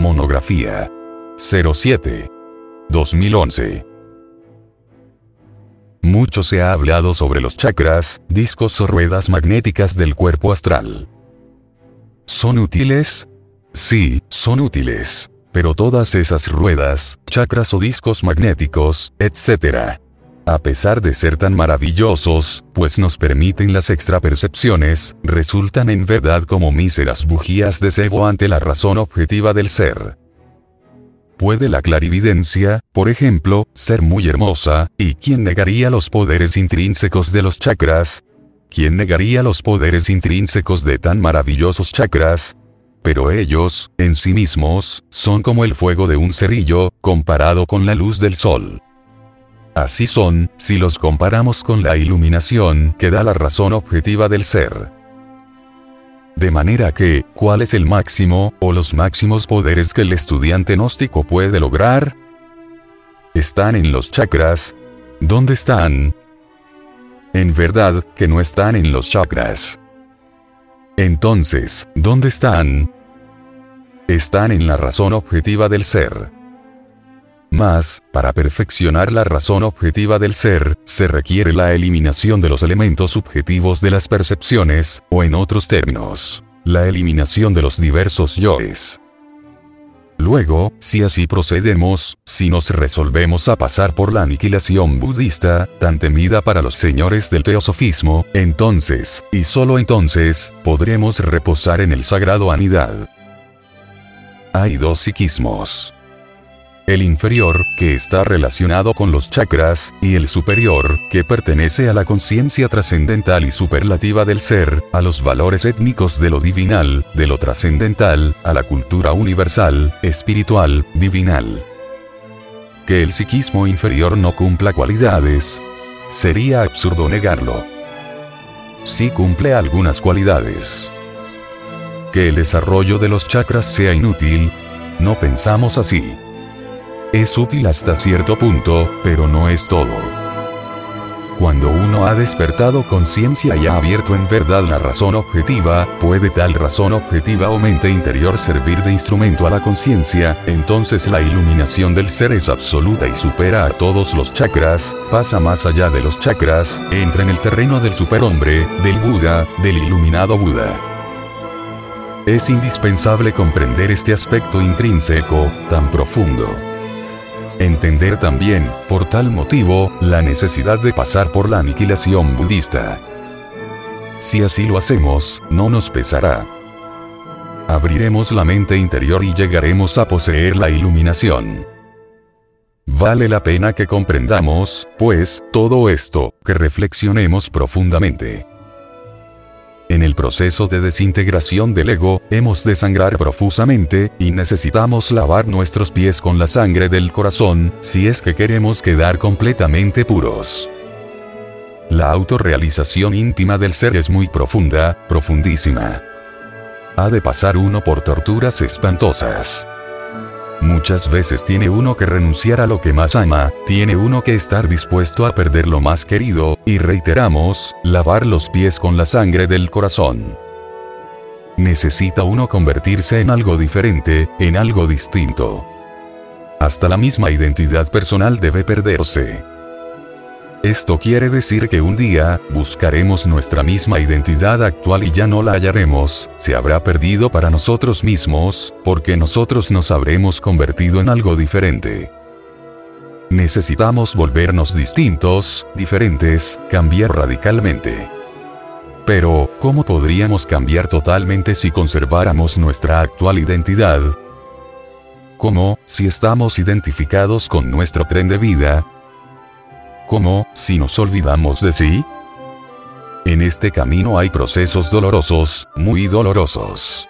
Monografía 07 2011 Mucho se ha hablado sobre los chakras, discos o ruedas magnéticas del cuerpo astral. ¿Son útiles? Sí, son útiles. Pero todas esas ruedas, chakras o discos magnéticos, etc. A pesar de ser tan maravillosos, pues nos permiten las extrapercepciones, resultan en verdad como míseras bujías de cebo ante la razón objetiva del ser. Puede la clarividencia, por ejemplo, ser muy hermosa, ¿y quién negaría los poderes intrínsecos de los chakras? ¿Quién negaría los poderes intrínsecos de tan maravillosos chakras? Pero ellos, en sí mismos, son como el fuego de un cerillo, comparado con la luz del sol. Así son, si los comparamos con la iluminación que da la razón objetiva del ser. De manera que, ¿cuál es el máximo, o los máximos poderes que el estudiante gnóstico puede lograr? Están en los chakras. ¿Dónde están? En verdad, que no están en los chakras. Entonces, ¿dónde están? Están en la razón objetiva del ser. Mas, para perfeccionar la razón objetiva del ser, se requiere la eliminación de los elementos subjetivos de las percepciones, o en otros términos, la eliminación de los diversos yoes. Luego, si así procedemos, si nos resolvemos a pasar por la aniquilación budista, tan temida para los señores del teosofismo, entonces, y solo entonces, podremos reposar en el sagrado anidad. Hay dos psiquismos. El inferior, que está relacionado con los chakras, y el superior, que pertenece a la conciencia trascendental y superlativa del ser, a los valores étnicos de lo divinal, de lo trascendental, a la cultura universal, espiritual, divinal. Que el psiquismo inferior no cumpla cualidades. Sería absurdo negarlo. Sí cumple algunas cualidades. Que el desarrollo de los chakras sea inútil. No pensamos así. Es útil hasta cierto punto, pero no es todo. Cuando uno ha despertado conciencia y ha abierto en verdad la razón objetiva, puede tal razón objetiva o mente interior servir de instrumento a la conciencia, entonces la iluminación del ser es absoluta y supera a todos los chakras, pasa más allá de los chakras, entra en el terreno del superhombre, del Buda, del iluminado Buda. Es indispensable comprender este aspecto intrínseco, tan profundo. Entender también, por tal motivo, la necesidad de pasar por la aniquilación budista. Si así lo hacemos, no nos pesará. Abriremos la mente interior y llegaremos a poseer la iluminación. Vale la pena que comprendamos, pues, todo esto, que reflexionemos profundamente. En el proceso de desintegración del ego, hemos de sangrar profusamente, y necesitamos lavar nuestros pies con la sangre del corazón, si es que queremos quedar completamente puros. La autorrealización íntima del ser es muy profunda, profundísima. Ha de pasar uno por torturas espantosas. Muchas veces tiene uno que renunciar a lo que más ama, tiene uno que estar dispuesto a perder lo más querido, y reiteramos, lavar los pies con la sangre del corazón. Necesita uno convertirse en algo diferente, en algo distinto. Hasta la misma identidad personal debe perderse. Esto quiere decir que un día, buscaremos nuestra misma identidad actual y ya no la hallaremos, se habrá perdido para nosotros mismos, porque nosotros nos habremos convertido en algo diferente. Necesitamos volvernos distintos, diferentes, cambiar radicalmente. Pero, ¿cómo podríamos cambiar totalmente si conserváramos nuestra actual identidad? ¿Cómo, si estamos identificados con nuestro tren de vida, ¿Cómo, si nos olvidamos de sí? En este camino hay procesos dolorosos, muy dolorosos.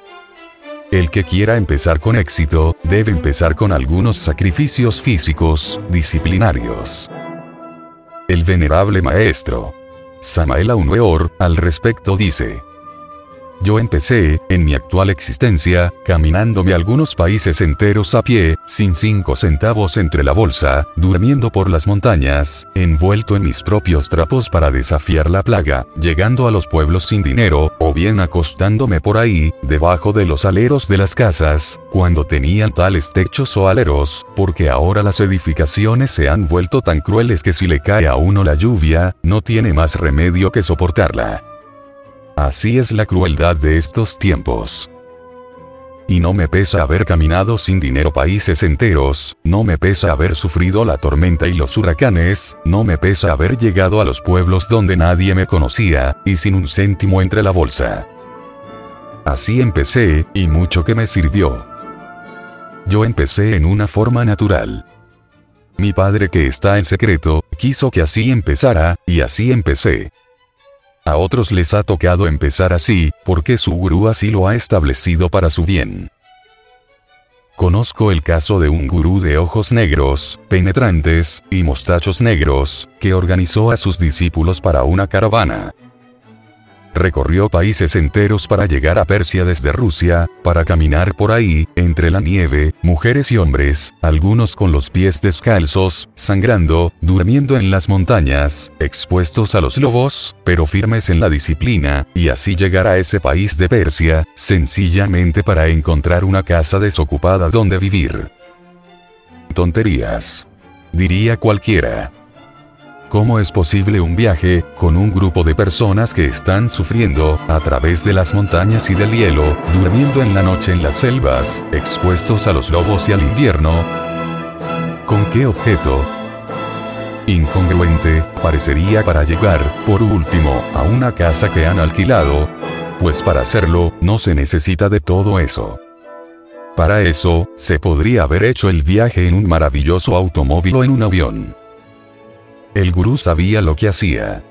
El que quiera empezar con éxito, debe empezar con algunos sacrificios físicos, disciplinarios. El venerable maestro Samael Aumeor, al respecto dice, Yo empecé, en mi actual existencia, caminándome algunos países enteros a pie, sin cinco centavos entre la bolsa, durmiendo por las montañas, envuelto en mis propios trapos para desafiar la plaga, llegando a los pueblos sin dinero, o bien acostándome por ahí, debajo de los aleros de las casas, cuando tenían tales techos o aleros, porque ahora las edificaciones se han vuelto tan crueles que si le cae a uno la lluvia, no tiene más remedio que soportarla. Así es la crueldad de estos tiempos. Y no me pesa haber caminado sin dinero países enteros, no me pesa haber sufrido la tormenta y los huracanes, no me pesa haber llegado a los pueblos donde nadie me conocía, y sin un céntimo entre la bolsa. Así empecé, y mucho que me sirvió. Yo empecé en una forma natural. Mi padre que está en secreto, quiso que así empezara, y así empecé. A otros les ha tocado empezar así, porque su gurú así lo ha establecido para su bien. Conozco el caso de un gurú de ojos negros, penetrantes, y mostachos negros, que organizó a sus discípulos para una caravana. Recorrió países enteros para llegar a Persia desde Rusia, para caminar por ahí, entre la nieve, mujeres y hombres, algunos con los pies descalzos, sangrando, durmiendo en las montañas, expuestos a los lobos, pero firmes en la disciplina, y así llegar a ese país de Persia, sencillamente para encontrar una casa desocupada donde vivir. Tonterías. Diría cualquiera. ¿Cómo es posible un viaje, con un grupo de personas que están sufriendo, a través de las montañas y del hielo, durmiendo en la noche en las selvas, expuestos a los lobos y al invierno? ¿Con qué objeto? Incongruente, parecería para llegar, por último, a una casa que han alquilado. Pues para hacerlo, no se necesita de todo eso. Para eso, se podría haber hecho el viaje en un maravilloso automóvil o en un avión. El gurú sabía lo que hacía.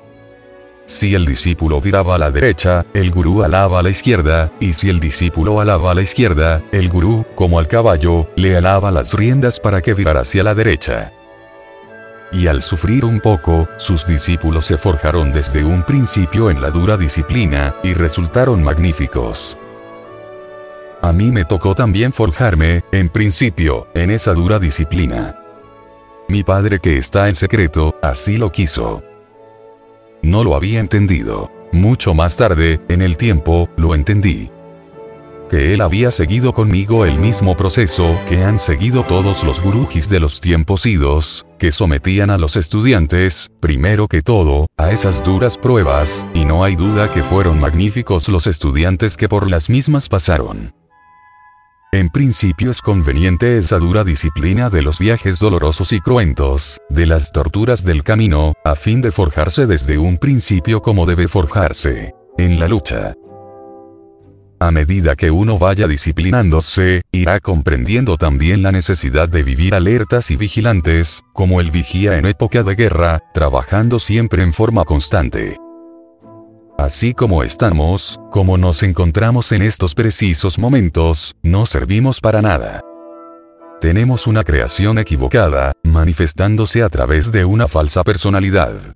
Si el discípulo viraba a la derecha, el gurú alaba a la izquierda, y si el discípulo alaba a la izquierda, el gurú, como al caballo, le alaba las riendas para que virara hacia la derecha. Y al sufrir un poco, sus discípulos se forjaron desde un principio en la dura disciplina, y resultaron magníficos. A mí me tocó también forjarme, en principio, en esa dura disciplina. Mi padre que está en secreto, así lo quiso. No lo había entendido. Mucho más tarde, en el tiempo, lo entendí. Que él había seguido conmigo el mismo proceso que han seguido todos los gurujis de los tiempos idos, que sometían a los estudiantes, primero que todo, a esas duras pruebas, y no hay duda que fueron magníficos los estudiantes que por las mismas pasaron. En principio es conveniente esa dura disciplina de los viajes dolorosos y cruentos, de las torturas del camino, a fin de forjarse desde un principio como debe forjarse. En la lucha. A medida que uno vaya disciplinándose, irá comprendiendo también la necesidad de vivir alertas y vigilantes, como el vigía en época de guerra, trabajando siempre en forma constante. Así como estamos, como nos encontramos en estos precisos momentos, no servimos para nada. Tenemos una creación equivocada, manifestándose a través de una falsa personalidad.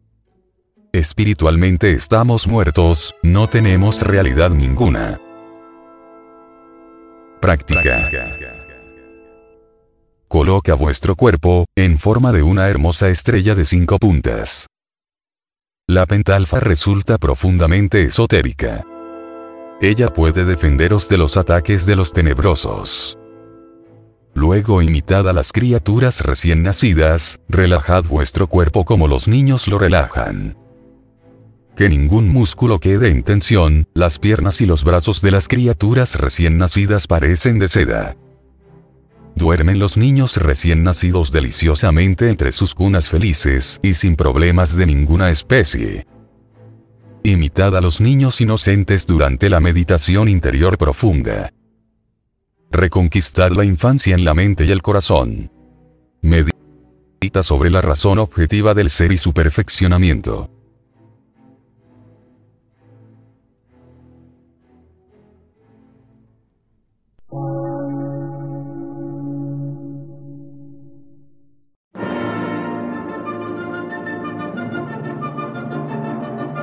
Espiritualmente estamos muertos, no tenemos realidad ninguna. Práctica. Coloca vuestro cuerpo, en forma de una hermosa estrella de cinco puntas. La pentalfa resulta profundamente esotérica. Ella puede defenderos de los ataques de los tenebrosos. Luego imitad a las criaturas recién nacidas, relajad vuestro cuerpo como los niños lo relajan. Que ningún músculo quede en tensión, las piernas y los brazos de las criaturas recién nacidas parecen de seda. Duermen los niños recién nacidos deliciosamente entre sus cunas felices y sin problemas de ninguna especie. Imitad a los niños inocentes durante la meditación interior profunda. Reconquistad la infancia en la mente y el corazón. Medita sobre la razón objetiva del ser y su perfeccionamiento.